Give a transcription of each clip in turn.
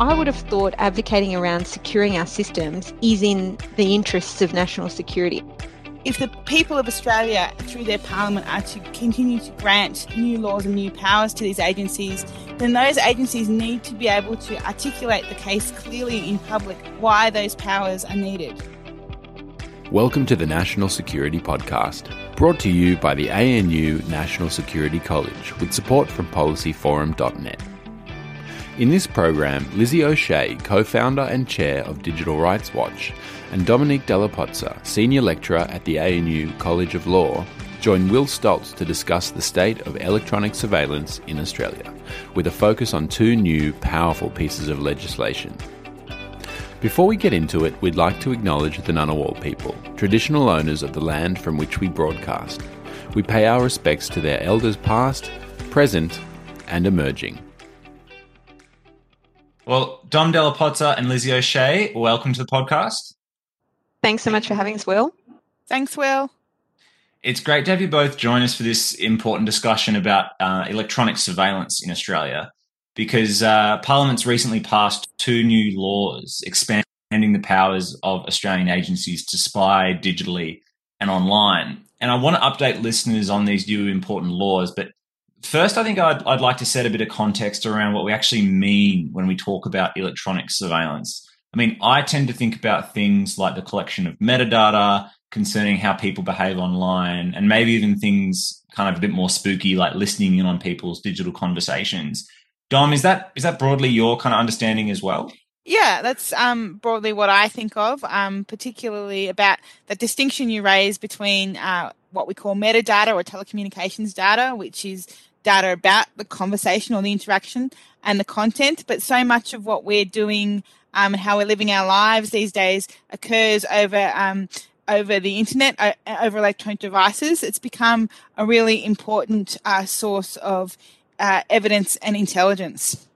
I would have thought advocating around securing our systems is in the interests of national security. If the people of Australia, through their parliament, are to continue to grant new laws and new powers to these agencies, then those agencies need to be able to articulate the case clearly in public why those powers are needed. Welcome to the National Security Podcast, brought to you by the ANU National Security College with support from policyforum.net. In this program, Lizzie O'Shea, co founder and chair of Digital Rights Watch, and Dominique Dalla-Pozza, senior lecturer at the ANU College of Law, join Will Stoltz to discuss the state of electronic surveillance in Australia, with a focus on two new powerful pieces of legislation. Before we get into it, we'd like to acknowledge the Ngunnawal people, traditional owners of the land from which we broadcast. We pay our respects to their elders past, present, and emerging. Well, Dom Dalla-Pozza and Lizzie O'Shea, welcome to the podcast. Thanks so much for having us, Will. Thanks, Will. It's great to have you both join us for this important discussion about uh, electronic surveillance in Australia because uh, Parliament's recently passed two new laws expanding the powers of Australian agencies to spy digitally and online. And I want to update listeners on these new important laws, but First, I think I'd, I'd like to set a bit of context around what we actually mean when we talk about electronic surveillance. I mean, I tend to think about things like the collection of metadata concerning how people behave online, and maybe even things kind of a bit more spooky, like listening in on people's digital conversations. Dom, is that is that broadly your kind of understanding as well? Yeah, that's um, broadly what I think of, um, particularly about the distinction you raise between uh, what we call metadata or telecommunications data, which is data about the conversation or the interaction and the content, but so much of what we're doing um, and how we're living our lives these days occurs over um, over the internet, uh, over electronic devices. It's become a really important uh, source of uh, evidence and intelligence.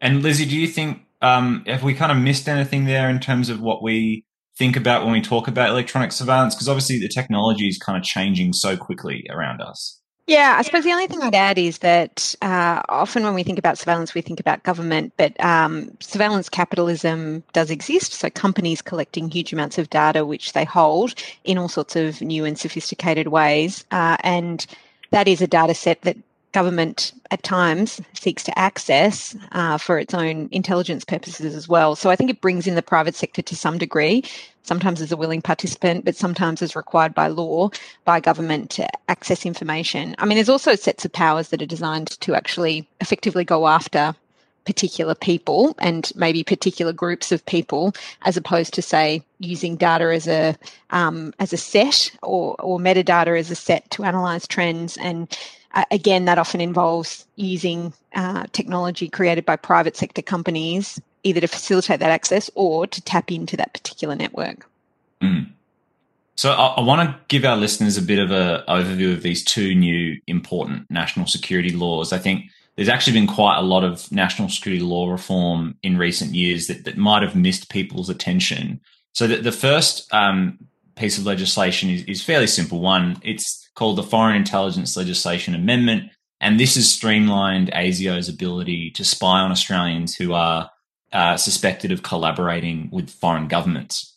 And Lizzie, do you think um, have we kind of missed anything there in terms of what we think about when we talk about electronic surveillance? Because obviously the technology is kind of changing so quickly around us. Yeah, I suppose the only thing I'd add is that uh, often when we think about surveillance, we think about government, but um, surveillance capitalism does exist. So companies collecting huge amounts of data, which they hold in all sorts of new and sophisticated ways. Uh, and that is a data set that government at times seeks to access uh, for its own intelligence purposes as well. So I think it brings in the private sector to some degree, sometimes as a willing participant, but sometimes as required by law by government to access information. I mean, there's also sets of powers that are designed to actually effectively go after particular people and maybe particular groups of people as opposed to say using data as a um, as a set or, or metadata as a set to analyze trends and again, that often involves using uh, technology created by private sector companies either to facilitate that access or to tap into that particular network. Mm. So I, I want to give our listeners a bit of an overview of these two new important national security laws. I think there's actually been quite a lot of national security law reform in recent years that, that might have missed people's attention. So the, the first um, piece of legislation is, is fairly simple. One, it's called the Foreign Intelligence Legislation Amendment. And this has streamlined ASIO's ability to spy on Australians who are uh, suspected of collaborating with foreign governments.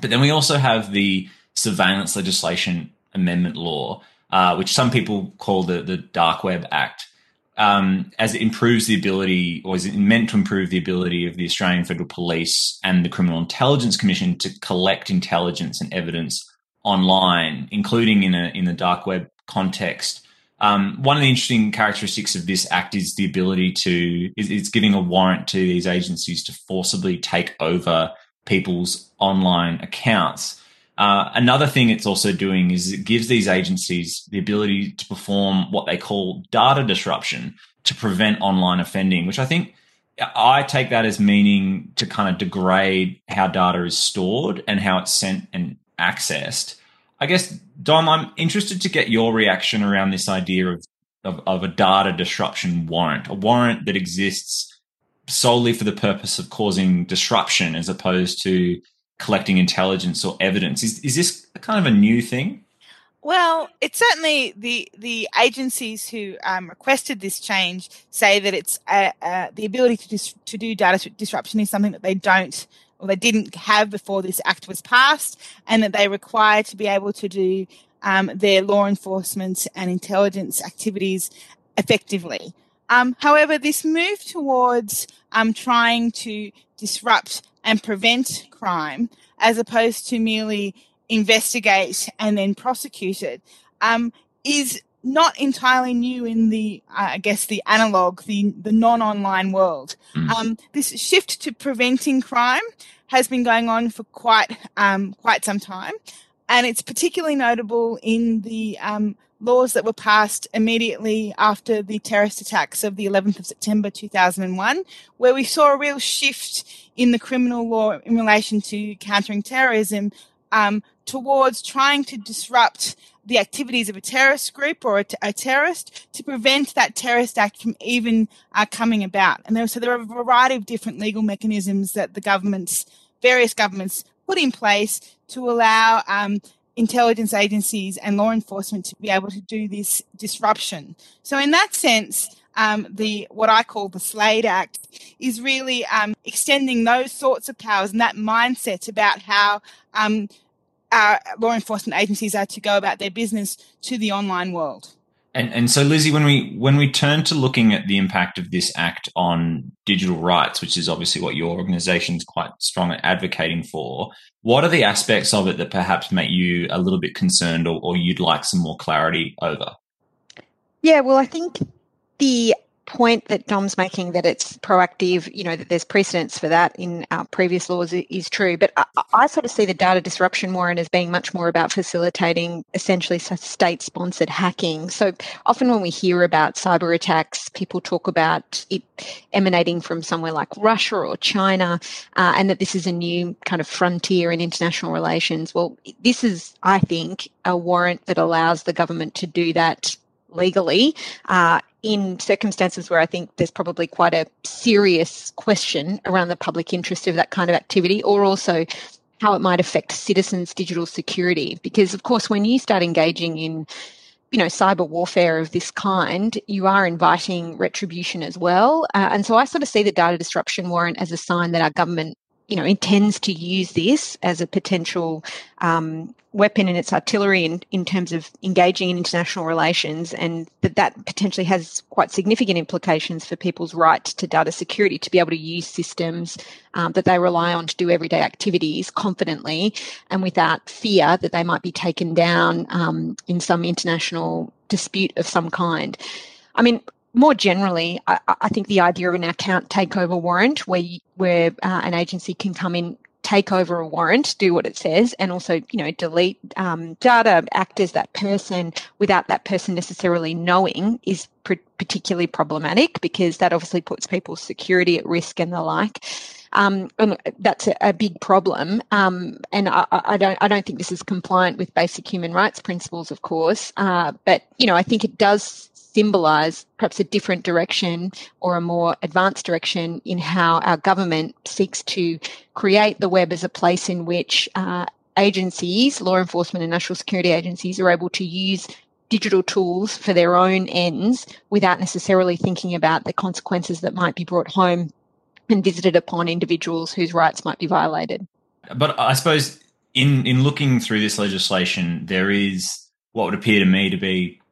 But then we also have the Surveillance Legislation Amendment Law, uh, which some people call the, the Dark Web Act, um, as it improves the ability, or is meant to improve the ability of the Australian Federal Police and the Criminal Intelligence Commission to collect intelligence and evidence online, including in a in the dark web context, Um, one of the interesting characteristics of this act is the ability to is giving a warrant to these agencies to forcibly take over people's online accounts. Uh, another thing it's also doing is it gives these agencies the ability to perform what they call data disruption to prevent online offending, which I think I take that as meaning to kind of degrade how data is stored and how it's sent and accessed. I guess, Dom, I'm interested to get your reaction around this idea of, of, of a data disruption warrant, a warrant that exists solely for the purpose of causing disruption as opposed to collecting intelligence or evidence. Is, is this kind of a new thing? Well, it's certainly the the agencies who um, requested this change say that it's uh, uh, the ability to dis- to do data disruption is something that they don't or they didn't have before this act was passed, and that they require to be able to do um, their law enforcement and intelligence activities effectively. Um, however, this move towards um, trying to disrupt and prevent crime, as opposed to merely investigate and then prosecute it, um, is not entirely new in the, uh, I guess, the analog, the, the non-online world. Mm. Um, this shift to preventing crime has been going on for quite, um, quite some time. And it's particularly notable in the, um, laws that were passed immediately after the terrorist attacks of the 11th of September 2001, where we saw a real shift in the criminal law in relation to countering terrorism um, towards trying to disrupt the activities of a terrorist group or a, t- a terrorist to prevent that terrorist act from even uh, coming about. And there, so there are a variety of different legal mechanisms that the governments, various governments, put in place to allow um, intelligence agencies and law enforcement to be able to do this disruption. So in that sense, um, the what I call the SLAID Act is really um, extending those sorts of powers and that mindset about how um, our law enforcement agencies are to go about their business to the online world. And, and so, Lizzie, when we when we turn to looking at the impact of this act on digital rights, which is obviously what your organisation is quite strong at advocating for, what are the aspects of it that perhaps make you a little bit concerned, or, or you'd like some more clarity over? Yeah, well, I think the point that Dom's making that it's proactive, you know, that there's precedence for that in our previous laws is true. But I, I sort of see the data disruption warrant as being much more about facilitating essentially state sponsored hacking. So often when we hear about cyber attacks, people talk about it emanating from somewhere like Russia or China, uh, and that this is a new kind of frontier in international relations. Well, this is, I think, a warrant that allows the government to do that legally uh, in circumstances where I think there's probably quite a serious question around the public interest of that kind of activity, or also how it might affect citizens' digital security. Because, of course, when you start engaging in you know, cyber warfare of this kind, you are inviting retribution as well. Uh, and so I sort of see the data disruption warrant as a sign that our government you know, intends to use this as a potential um, weapon in its artillery in, in terms of engaging in international relations, and that that potentially has quite significant implications for people's right to data security to be able to use systems um, that they rely on to do everyday activities confidently and without fear that they might be taken down um, in some international dispute of some kind. I mean, more generally, I, I, think the idea of an account takeover warrant, where you, where uh, an agency can come in, take over a warrant, do what it says, and also you know delete um, data, act as that person without that person necessarily knowing, is pr- particularly problematic because that obviously puts people's security at risk and the like. Um, and that's a, a, big problem. Um, and I, I, don't, I don't think this is compliant with basic human rights principles, of course. Uh, but you know, I think it does symbolize perhaps a different direction or a more advanced direction in how our government seeks to create the web as a place in which uh, agencies, law enforcement and national security agencies, are able to use digital tools for their own ends without necessarily thinking about the consequences that might be brought home and visited upon individuals whose rights might be violated. But I suppose in in looking through this legislation, there is what would appear to me to be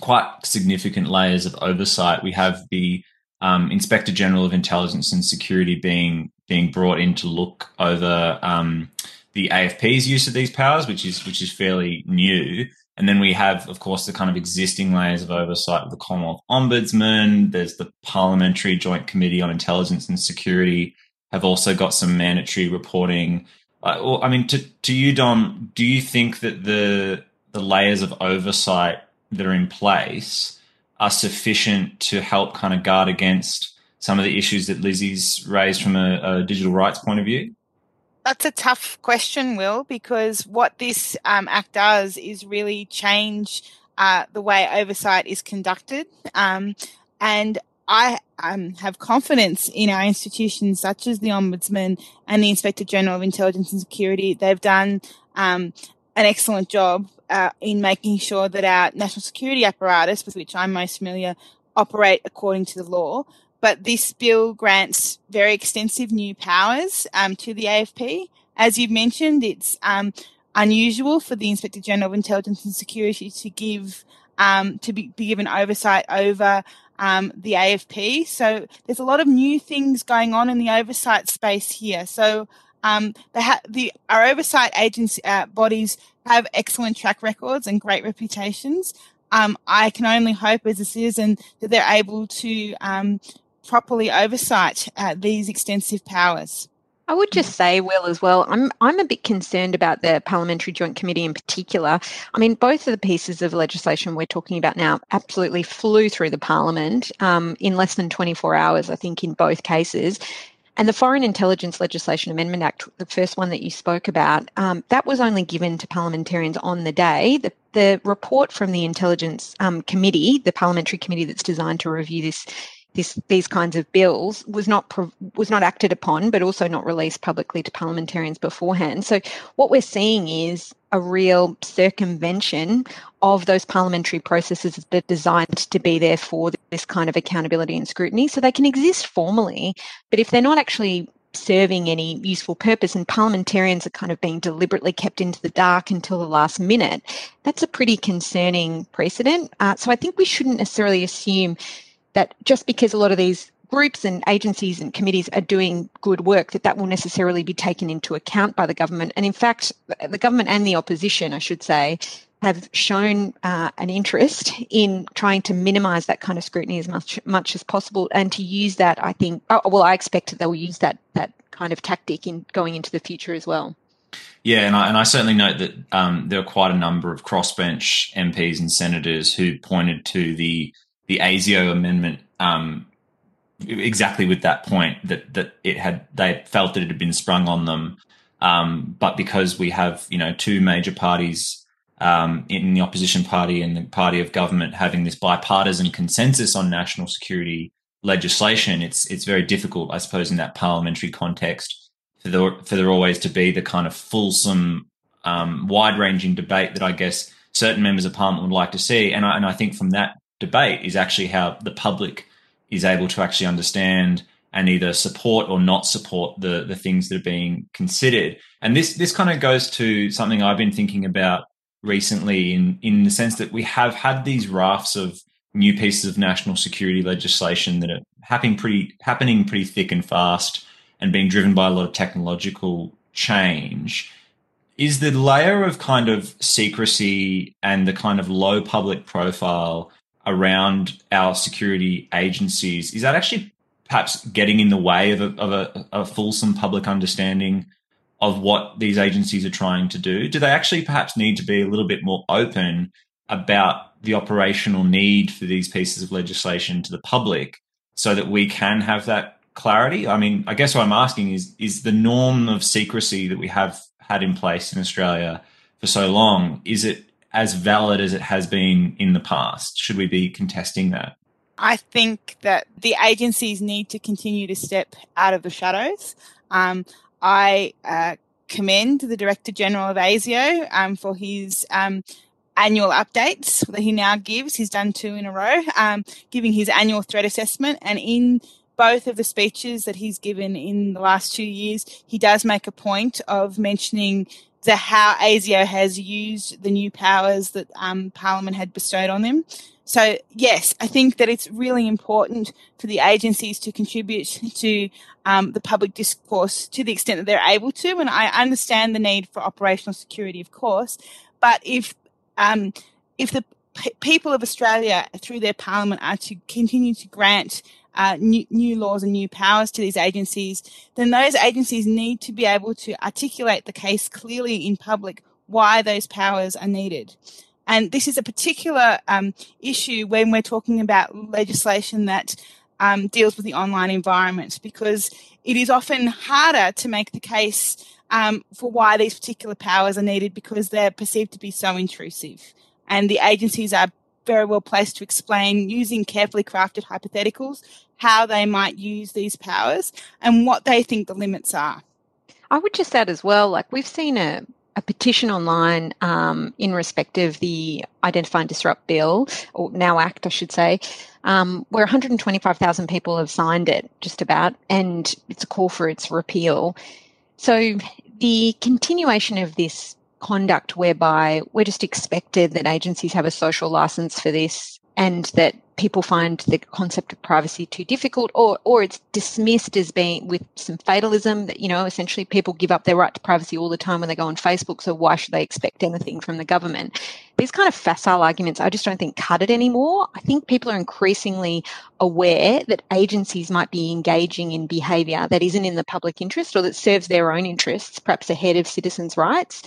quite significant layers of oversight. We have the um, Inspector General of Intelligence and Security being being brought in to look over um, the AFP's use of these powers, which is which is fairly new. And then we have, of course, the kind of existing layers of oversight of the Commonwealth Ombudsman. There's the Parliamentary Joint Committee on Intelligence and Security, have also got some mandatory reporting. Uh, I mean, to, to you, Dom, do you think that the the layers of oversight that are in place are sufficient to help kind of guard against some of the issues that Lizzie's raised from a, a digital rights point of view? That's a tough question, Will, because what this um, act does is really change uh, the way oversight is conducted. Um, and I um, have confidence in our institutions such as the Ombudsman and the Inspector General of Intelligence and Security. They've done um, an excellent job uh, in making sure that our national security apparatus, with which I'm most familiar, operate according to the law. But this bill grants very extensive new powers um, to the AFP. As you've mentioned, it's um, unusual for the Inspector General of Intelligence and Security to give um, to be, be, given oversight over um, the AFP. So there's a lot of new things going on in the oversight space here. So um, ha- the our oversight agency uh, bodies have excellent track records and great reputations. Um, I can only hope as a citizen that they're able to um, properly oversight uh, these extensive powers. I would just say, Will, as well, I'm I'm a bit concerned about the Parliamentary Joint Committee in particular. I mean, both of the pieces of legislation we're talking about now absolutely flew through the Parliament um, in less than 24 hours, I think, in both cases. And the Foreign Intelligence Legislation Amendment Act, the first one that you spoke about, um, that was only given to parliamentarians on the day. The, the report from the Intelligence um, Committee, the parliamentary committee that's designed to review this this, these kinds of bills was not was not acted upon, but also not released publicly to parliamentarians beforehand. So what we're seeing is a real circumvention of those parliamentary processes that are designed to be there for this kind of accountability and scrutiny. So they can exist formally, but if they're not actually serving any useful purpose and parliamentarians are kind of being deliberately kept into the dark until the last minute, that's a pretty concerning precedent. Uh, so I think we shouldn't necessarily assume that just because a lot of these groups and agencies and committees are doing good work, that that will necessarily be taken into account by the government. And in fact, the government and the opposition, I should say, have shown uh, an interest in trying to minimise that kind of scrutiny as much much as possible, and to use that, I think. Oh, well, I expect that they'll use that that kind of tactic in going into the future as well. Yeah, and I, and I certainly note that um, there are quite a number of crossbench MPs and senators who pointed to the the ASIO amendment um, exactly with that point that that it had they felt that it had been sprung on them, um, but because we have you know two major parties um, in the opposition party and the party of government having this bipartisan consensus on national security legislation, it's it's very difficult, I suppose, in that parliamentary context for there for there always to be the kind of fulsome, um, wide ranging debate that I guess certain members of parliament would like to see, and I, and I think from that debate is actually how the public is able to actually understand and either support or not support the the things that are being considered. And this this kind of goes to something I've been thinking about recently in in the sense that we have had these rafts of new pieces of national security legislation that are happening pretty happening pretty thick and fast and being driven by a lot of technological change. Is the layer of kind of secrecy and the kind of low public profile around our security agencies, is that actually perhaps getting in the way of a, of a, a fulsome public understanding of what these agencies are trying to do? Do they actually perhaps need to be a little bit more open about the operational need for these pieces of legislation to the public so that we can have that clarity? I mean, I guess what I'm asking is is the norm of secrecy that we have had in place in Australia for so long, is it as valid as it has been in the past? Should we be contesting that? I think that the agencies need to continue to step out of the shadows. Um, I uh, commend the Director General of ASIO um, for his um, annual updates that he now gives. He's done two in a row, um, giving his annual threat assessment. And in both of the speeches that he's given in the last two years, he does make a point of mentioning the how ASIO has used the new powers that um, Parliament had bestowed on them. So yes, I think that it's really important for the agencies to contribute to um, the public discourse to the extent that they're able to. And I understand the need for operational security, of course, but if um, if the p- people of Australia, through their parliament, are to continue to grant uh, new, new laws and new powers to these agencies, then those agencies need to be able to articulate the case clearly in public why those powers are needed. And this is a particular um, issue when we're talking about legislation that um, deals with the online environment because it is often harder to make the case um, for why these particular powers are needed because they're perceived to be so intrusive. And the agencies are very well placed to explain using carefully crafted hypotheticals how they might use these powers and what they think the limits are. I would just add as well, like we've seen a, a petition online um, in respect of the Identify and Disrupt Bill, or now Act, I should say, um, where 125,000 people have signed it, just about, and it's a call for its repeal. So the continuation of this conduct whereby we're just expected that agencies have a social license for this and that people find the concept of privacy too difficult or or it's dismissed as being with some fatalism that you know essentially people give up their right to privacy all the time when they go on Facebook so why should they expect anything from the government? These kind of facile arguments I just don't think cut it anymore. I think people are increasingly aware that agencies might be engaging in behavior that isn't in the public interest or that serves their own interests perhaps ahead of citizens rights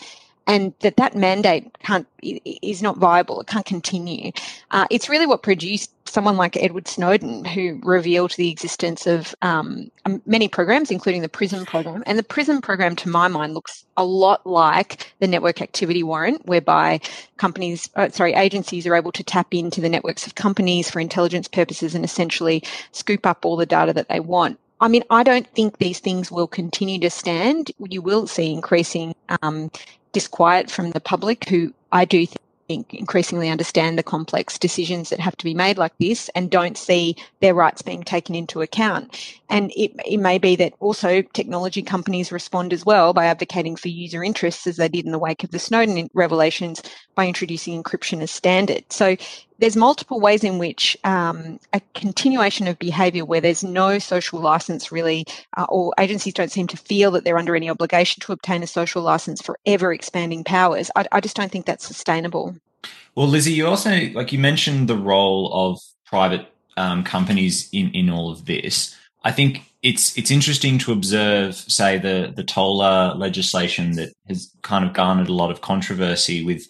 and that that mandate can't is not viable. It can't continue. Uh, it's really what produced someone like Edward Snowden, who revealed the existence of um, many programs, including the PRISM program. And the PRISM program, to my mind, looks a lot like the Network Activity Warrant, whereby companies, uh, sorry, agencies are able to tap into the networks of companies for intelligence purposes and essentially scoop up all the data that they want. I mean, I don't think these things will continue to stand. You will see increasing um, disquiet from the public who I do think increasingly understand the complex decisions that have to be made like this and don't see their rights being taken into account. And it, it may be that also technology companies respond as well by advocating for user interests as they did in the wake of the Snowden revelations by introducing encryption as standard. So there's multiple ways in which um, a continuation of behaviour where there's no social license really, uh, or agencies don't seem to feel that they're under any obligation to obtain a social license for ever expanding powers. I, I just don't think that's sustainable. Well, Lizzie, you also like you mentioned the role of private um, companies in in all of this. I think it's it's interesting to observe, say, the the TOLA legislation that has kind of garnered a lot of controversy with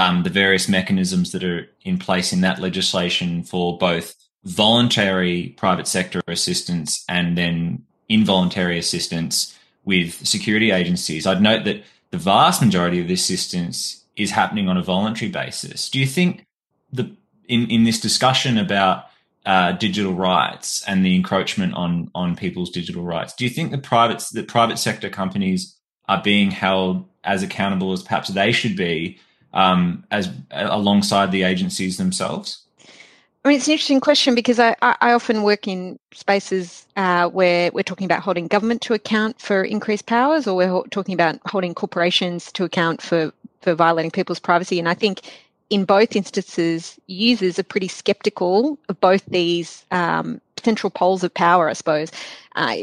um, the various mechanisms that are in place in that legislation for both voluntary private sector assistance and then involuntary assistance with security agencies. I'd note that the vast majority of this assistance is happening on a voluntary basis. Do you think the in, in this discussion about uh, digital rights and the encroachment on on people's digital rights, do you think the private the private sector companies are being held as accountable as perhaps they should be um, as alongside the agencies themselves? I mean, it's an interesting question because I, I often work in spaces uh, where we're talking about holding government to account for increased powers, or we're talking about holding corporations to account for, for violating people's privacy. And I think in both instances, users are pretty skeptical of both these um, potential poles of power, I suppose. Uh,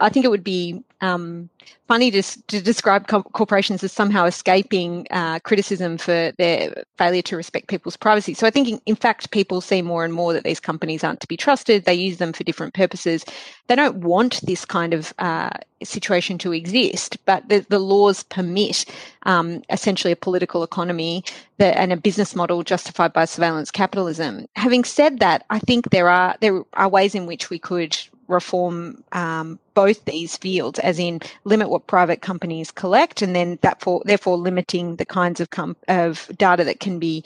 I think it would be um, funny to, to describe co- corporations as somehow escaping uh, criticism for their failure to respect people's privacy. So I think, in, in, fact, people see more and more that these companies aren't to be trusted. They use them for different purposes. They don't want this kind of uh, situation to exist, but the, the laws permit um, essentially a political economy that, and a business model justified by surveillance capitalism. Having said that, I think there are there are ways in which we could reform um, both these fields, as in limit what private companies collect, and then that for therefore limiting the kinds of com- of data that can be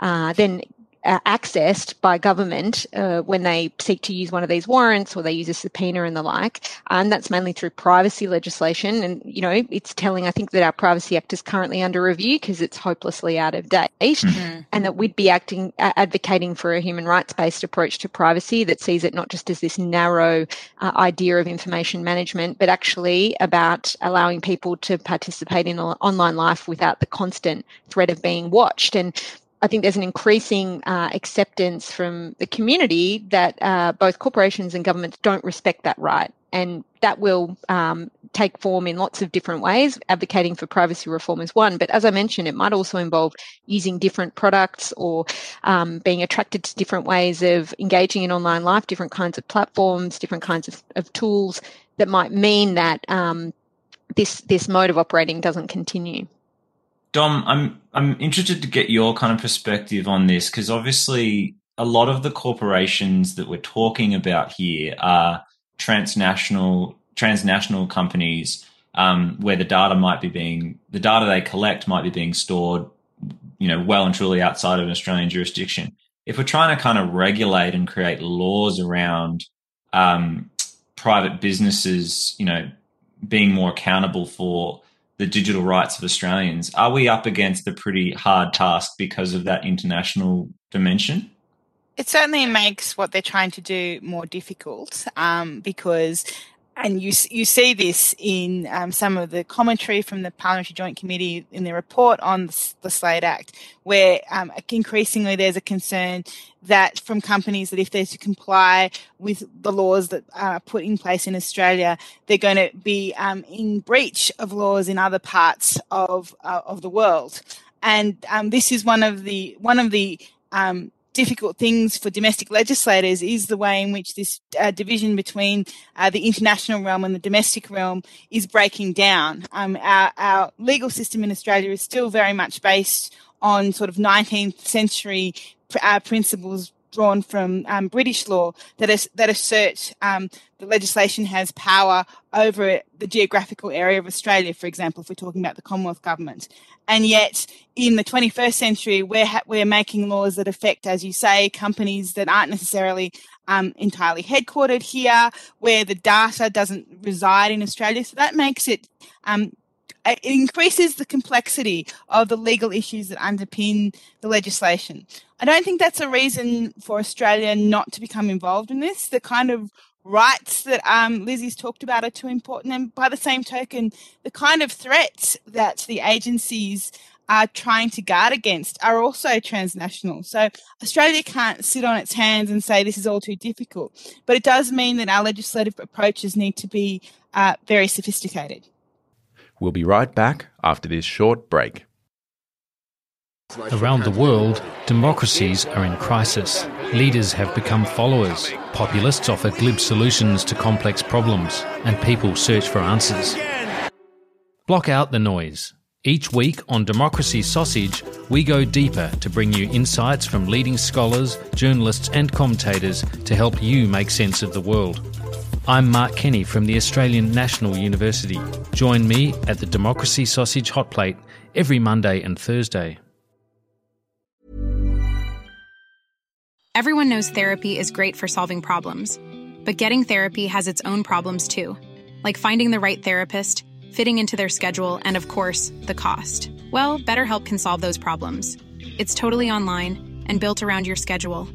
uh, then uh, accessed by government uh, when they seek to use one of these warrants or they use a subpoena and the like. And that's mainly through privacy legislation. And, you know, it's telling, I think, that our Privacy Act is currently under review because it's hopelessly out of date mm-hmm. and that we'd be acting, advocating for a human rights based approach to privacy that sees it not just as this narrow uh, idea of information management, but actually about allowing people to participate in online life without the constant threat of being watched. And I think there's an increasing uh, acceptance from the community that uh, both corporations and governments don't respect that right. and that will um, take form in lots of different ways. Advocating for privacy reform is one, but as I mentioned, it might also involve using different products or um, being attracted to different ways of engaging in online life, different kinds of platforms, different kinds of, of tools that might mean that um, this this mode of operating doesn't continue. Dom, I'm I'm interested to get your kind of perspective on this because obviously a lot of the corporations that we're talking about here are transnational transnational companies um, where the data might be being the data they collect might be being stored, you know, well and truly outside of an Australian jurisdiction. If we're trying to kind of regulate and create laws around um, private businesses, you know, being more accountable for the digital rights of Australians, are we up against a pretty hard task because of that international dimension? It certainly makes what they're trying to do more difficult um, because and you you see this in um, some of the commentary from the Parliamentary Joint Committee in their report on the, SLAID Act, where um, increasingly there's a concern that from companies that if they're to comply with the laws that are put in place in Australia, they're going to be um, in breach of laws in other parts of uh, of the world, and um, this is one of the one of the um, difficult things for domestic legislators is the way in which this uh, division between uh, the international realm and the domestic realm is breaking down. Um, our, our, legal system in Australia is still very much based on sort of 19th century uh, principles drawn from um, British law that, is, that assert um, the legislation has power over the geographical area of Australia, for example, if we're talking about the Commonwealth Government. And yet, in the 21st century, we're, ha- we're making laws that affect, as you say, companies that aren't necessarily um, entirely headquartered here, where the data doesn't reside in Australia. So that makes it um, it increases the complexity of the legal issues that underpin the legislation. I don't think that's a reason for Australia not to become involved in this. The kind of rights that um, Lizzie's talked about are too important. And by the same token, the kind of threats that the agencies are trying to guard against are also transnational. So Australia can't sit on its hands and say this is all too difficult. But it does mean that our legislative approaches need to be uh, very sophisticated. We'll be right back after this short break. Around the world, democracies are in crisis. Leaders have become followers. Populists offer glib solutions to complex problems, and people search for answers. Block out the noise. Each week on Democracy Sausage, we go deeper to bring you insights from leading scholars, journalists, and commentators to help you make sense of the world. I'm Mark Kenny from the Australian National University. Join me at the Democracy Sausage Hot Plate every Monday and Thursday. Everyone knows therapy is great for solving problems, but getting therapy has its own problems too, like finding the right therapist, fitting into their schedule, and of course, the cost. Well, BetterHelp can solve those problems. It's totally online and built around your schedule.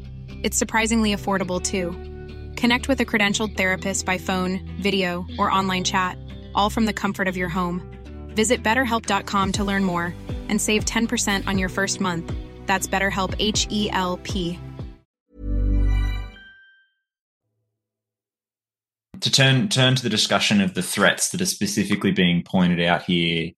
It's surprisingly affordable too. Connect with a credentialed therapist by phone, video, or online chat, all from the comfort of your home. Visit betterhelp.com to learn more and save 10% on your first month. That's BetterHelp H E L P. To turn turn to the discussion of the threats that are specifically being pointed out here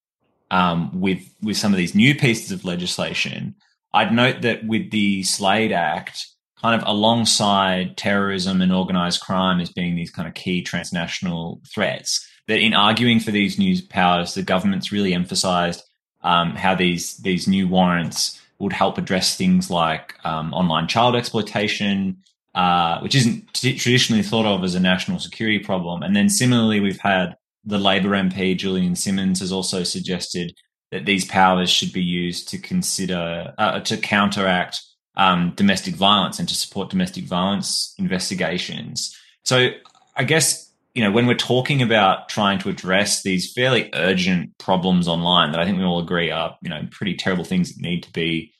um, with with some of these new pieces of legislation, I'd note that with the SLAID Act, kind of alongside terrorism and organized crime as being these kind of key transnational threats. That in arguing for these new powers, the government's really emphasized um, how these these new warrants would help address things like um, online child exploitation, uh, which isn't t- traditionally thought of as a national security problem. And then similarly, we've had the Labor MP Julian Simmons has also suggested that these powers should be used to consider uh, to counteract um, domestic violence and to support domestic violence investigations. So I guess, you know, when we're talking about trying to address these fairly urgent problems online that I think we all agree are, you know, pretty terrible things that need to be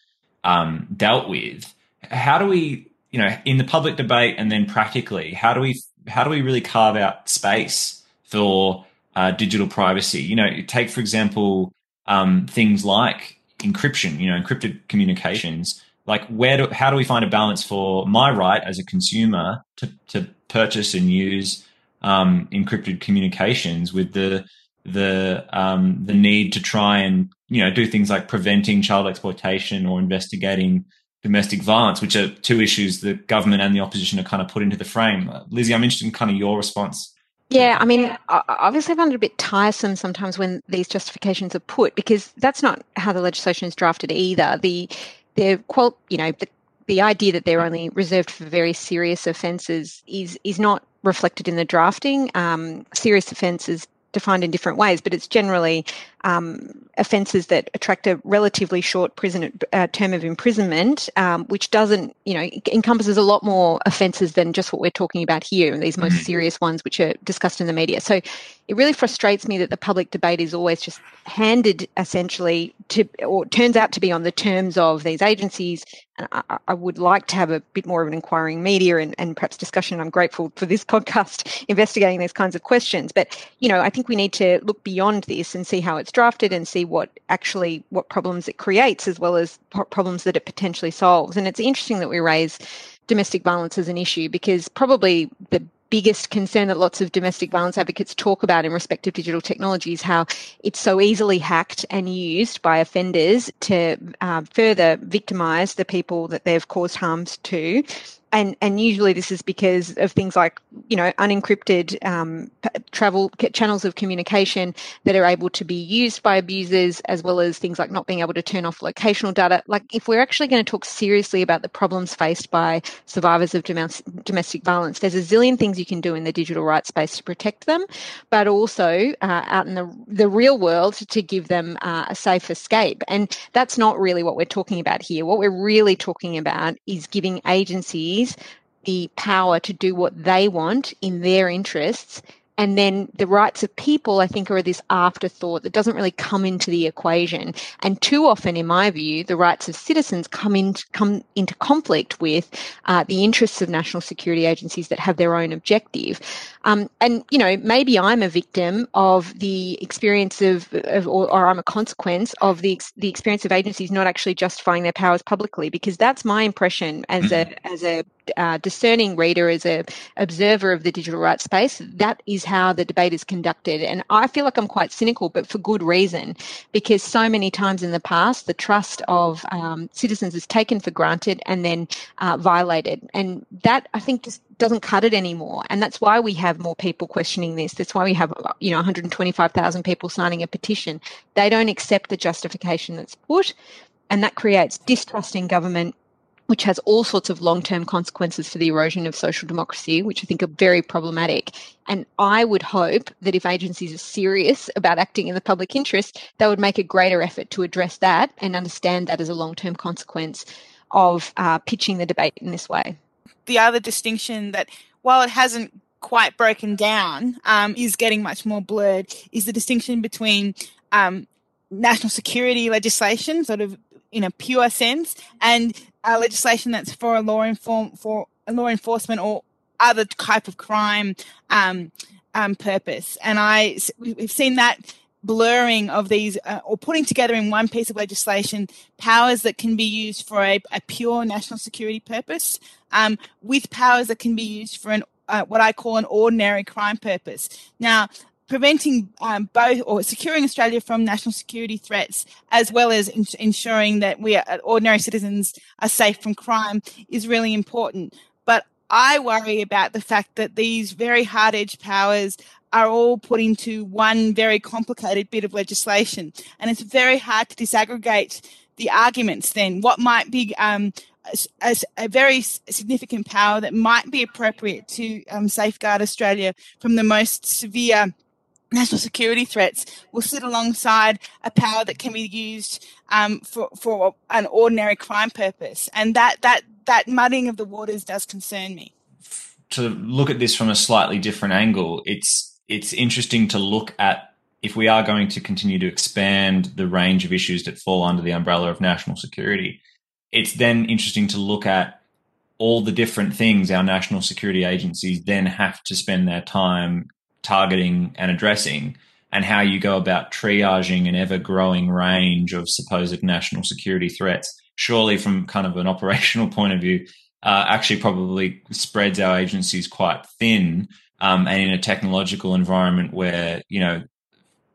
um, dealt with, how do we, you know, in the public debate and then practically, how do we, how do we really carve out space for uh, digital privacy? You know, take, for example, um, things like encryption, you know, encrypted communications like where do how do we find a balance for my right as a consumer to, to purchase and use um, encrypted communications with the the um, the need to try and you know do things like preventing child exploitation or investigating domestic violence, which are two issues the government and the opposition are kind of put into the frame. Lizzie, I'm interested in kind of your response. Yeah, I mean, obviously, I find it a bit tiresome sometimes when these justifications are put because that's not how the legislation is drafted either. The they're qual, you know, the, the idea that they're only reserved for very serious offences is is not reflected in the drafting. Um, serious offences defined in different ways, but it's generally um, offences that attract a relatively short prison uh, term of imprisonment, um, which doesn't, you know, encompasses a lot more offences than just what we're talking about here, and these most mm-hmm. serious ones which are discussed in the media. So it really frustrates me that the public debate is always just handed essentially to, or turns out to be on the terms of these agencies. And I, I would like to have a bit more of an inquiring media and, and perhaps discussion. I'm grateful for this podcast investigating these kinds of questions. But, you know, I think we need to look beyond this and see how it's drafted and see what actually what problems it creates as well as problems that it potentially solves. And it's interesting that we raise domestic violence as an issue because probably the biggest concern that lots of domestic violence advocates talk about in respect of digital technology is how it's so easily hacked and used by offenders to uh, further victimize the people that they've caused harms to and and usually this is because of things like you know unencrypted um, travel channels of communication that are able to be used by abusers as well as things like not being able to turn off locational data. Like if we're actually going to talk seriously about the problems faced by survivors of domestic violence there's a zillion things you can do in the digital rights space to protect them but also uh, out in the the real world to give them uh, a safe escape. And that's not really what we're talking about here. What we're really talking about is giving agencies the power to do what they want in their interests and then the rights of people, I think, are this afterthought that doesn't really come into the equation. And too often, in my view, the rights of citizens come, in, come into conflict with uh, the interests of national security agencies that have their own objective. Um, and, you know, maybe I'm a victim of the experience of, of or, or, I'm a consequence of the, the experience of agencies not actually justifying their powers publicly, because that's my impression as a, as a uh, discerning reader, as a observer of the digital rights space, that is how the debate is conducted. And I feel like I'm quite cynical, but for good reason, because so many times in the past, the trust of um, citizens is taken for granted and then uh, violated. And that I think just doesn't cut it anymore. And that's why we have more people questioning this. That's why we have, you know, 125,000 people signing a petition. They don't accept the justification that's put. And that creates distrust in government which has all sorts of long term consequences for the erosion of social democracy, which I think are very problematic. And I would hope that if agencies are serious about acting in the public interest, they would make a greater effort to address that and understand that as a long term consequence of uh, pitching the debate in this way. The other distinction that, while it hasn't quite broken down, um, is getting much more blurred is the distinction between um, national security legislation, sort of in a pure sense, and uh, legislation that's for a law inform for law enforcement or other type of crime um, um, purpose. And I we've seen that blurring of these uh, or putting together in one piece of legislation powers that can be used for a, a pure national security purpose um, with powers that can be used for an uh, what I call an ordinary crime purpose. Now, preventing um, both or securing Australia from national security threats, as well as in- ensuring that we are, ordinary citizens are safe from crime, is really important. But I worry about the fact that these very hard edged powers are all put into one very complicated bit of legislation. And it's very hard to disaggregate the arguments then. What might be um, a, a, very significant power that might be appropriate to um, safeguard Australia from the most severe national security threats will sit alongside a power that can be used um, for for an ordinary crime purpose, and that that that muddying of the waters does concern me. To look at this from a slightly different angle, it's it's interesting to look at if we are going to continue to expand the range of issues that fall under the umbrella of national security. It's then interesting to look at all the different things our national security agencies then have to spend their time targeting and addressing and how you go about triaging an ever growing range of supposed national security threats. Surely, from kind of an operational point of view, uh, actually probably spreads our agencies quite thin um, and in a technological environment where you know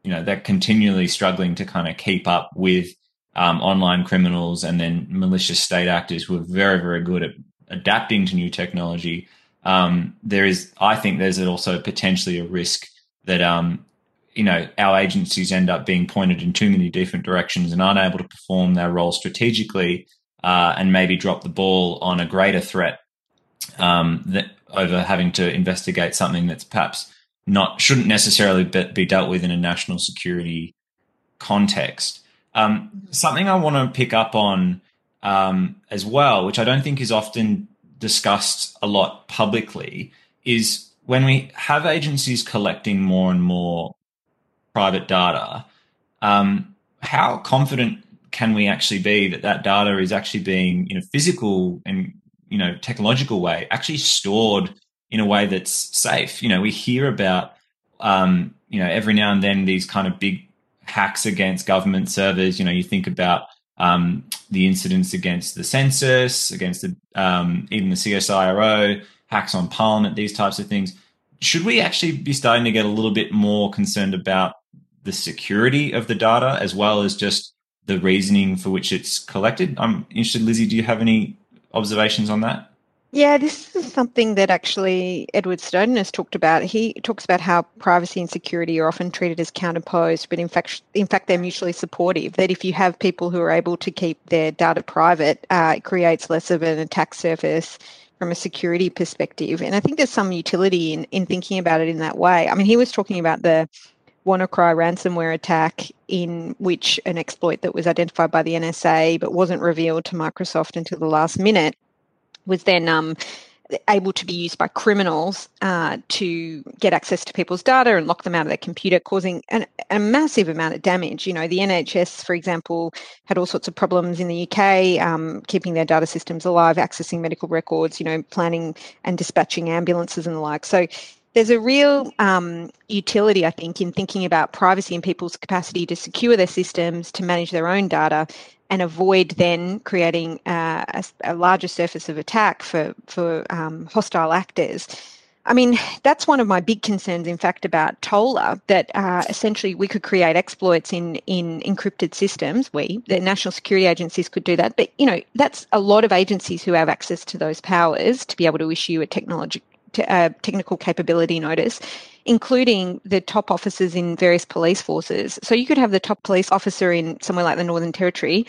you know they're continually struggling to kind of keep up with um, online criminals and then malicious state actors who are very very good at adapting to new technology. Um, there is, I think, there's also potentially a risk that um, you know our agencies end up being pointed in too many different directions and aren't able to perform their role strategically uh, and maybe drop the ball on a greater threat um, that over having to investigate something that's perhaps not shouldn't necessarily be dealt with in a national security context. Um, something I want to pick up on um, as well, which I don't think is often discussed a lot publicly, is when we have agencies collecting more and more private data, um, how confident can we actually be that that data is actually being, in a physical and you know technological way, actually stored in a way that's safe? You know, we hear about um, you know every now and then these kind of big hacks against government servers. You know, you think about um, the incidents against the census, against the, um, even the CSIRO, hacks on Parliament, these types of things. Should we actually be starting to get a little bit more concerned about the security of the data as well as just the reasoning for which it's collected? I'm interested, Lizzie, do you have any observations on that? Yeah, this is something that actually Edward Snowden has talked about. He talks about how privacy and security are often treated as counterposed, but in fact, in fact, they're mutually supportive. That if you have people who are able to keep their data private, uh, it creates less of an attack surface from a security perspective. And I think there's some utility in in thinking about it in that way. I mean, he was talking about the WannaCry ransomware attack, in which an exploit that was identified by the NSA but wasn't revealed to Microsoft until the last minute was then um, able to be used by criminals uh, to get access to people's data and lock them out of their computer, causing an, a massive amount of damage. You know, the NHS, for example, had all sorts of problems in the UK, um, keeping their data systems alive, accessing medical records, you know, planning and dispatching ambulances and the like. So there's a real um, utility, I think, in thinking about privacy and people's capacity to secure their systems, to manage their own data, and avoid then creating uh, a, a, larger surface of attack for for um, hostile actors. I mean, that's one of my big concerns, in fact, about TOLA, that uh, essentially we could create exploits in, in encrypted systems. We, the national security agencies could do that. But, you know, that's a lot of agencies who have access to those powers to be able to issue a technology, uh, technical capability notice, including the top officers in various police forces. So you could have the top police officer in somewhere like the Northern Territory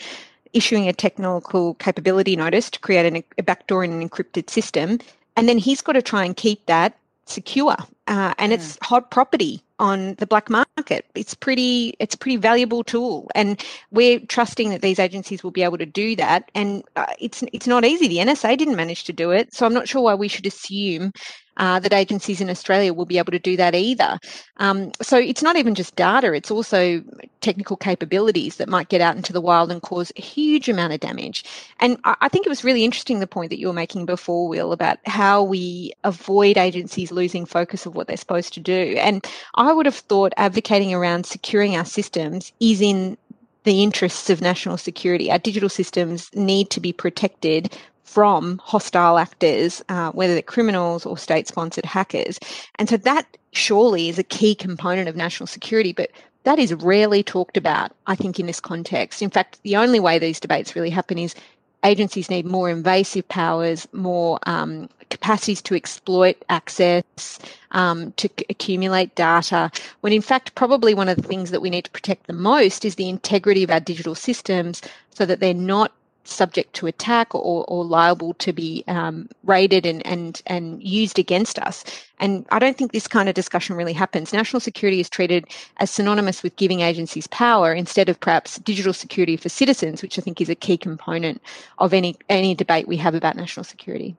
issuing a technical capability notice to create an, a backdoor in an encrypted system, and then he's got to try and keep that secure, uh, and mm. it's hot property on the black market. It's pretty it's a pretty valuable tool, and we're trusting that these agencies will be able to do that. And uh, it's it's not easy. The NSA didn't manage to do it, so I'm not sure why we should assume uh, that agencies in Australia will be able to do that either. Um, so it's not even just data, it's also technical capabilities that might get out into the wild and cause a huge amount of damage. And I, I think it was really interesting the point that you were making before, Will, about how we avoid agencies losing focus of what they're supposed to do. And I would have thought advocating around securing our systems is in the interests of national security. Our digital systems need to be protected from hostile actors, uh, whether they're criminals or state sponsored hackers. And so that surely is a key component of national security, but that is rarely talked about, I think, in this context. In fact, the only way these debates really happen is agencies need more invasive powers, more um, capacities to exploit access, um, to c- accumulate data, when in fact, probably one of the things that we need to protect the most is the integrity of our digital systems so that they're not subject to attack or, or liable to be um, raided and, and, and used against us. And I don't think this kind of discussion really happens. National security is treated as synonymous with giving agencies power instead of perhaps digital security for citizens, which I think is a key component of any, any debate we have about national security.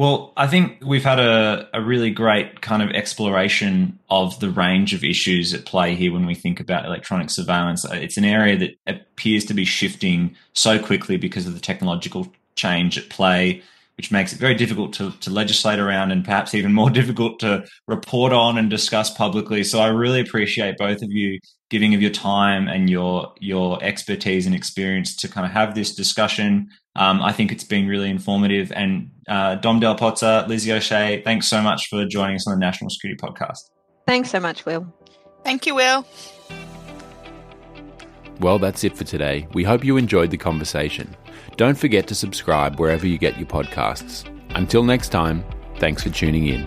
Well, I think we've had a, a really great kind of exploration of the range of issues at play here when we think about electronic surveillance. Uh, it's an area that appears to be shifting so quickly because of the technological change at play. Which makes it very difficult to, to legislate around and perhaps even more difficult to report on and discuss publicly. So I really appreciate both of you giving of your time and your your expertise and experience to kind of have this discussion. Um, I think it's been really informative. And uh, Dom Dalla-Pozza, Lizzie O'Shea, thanks so much for joining us on the National Security Podcast. Thanks so much, Will. Thank you, Will. Well, that's it for today. We hope you enjoyed the conversation. Don't forget to subscribe wherever you get your podcasts. Until next time, thanks for tuning in.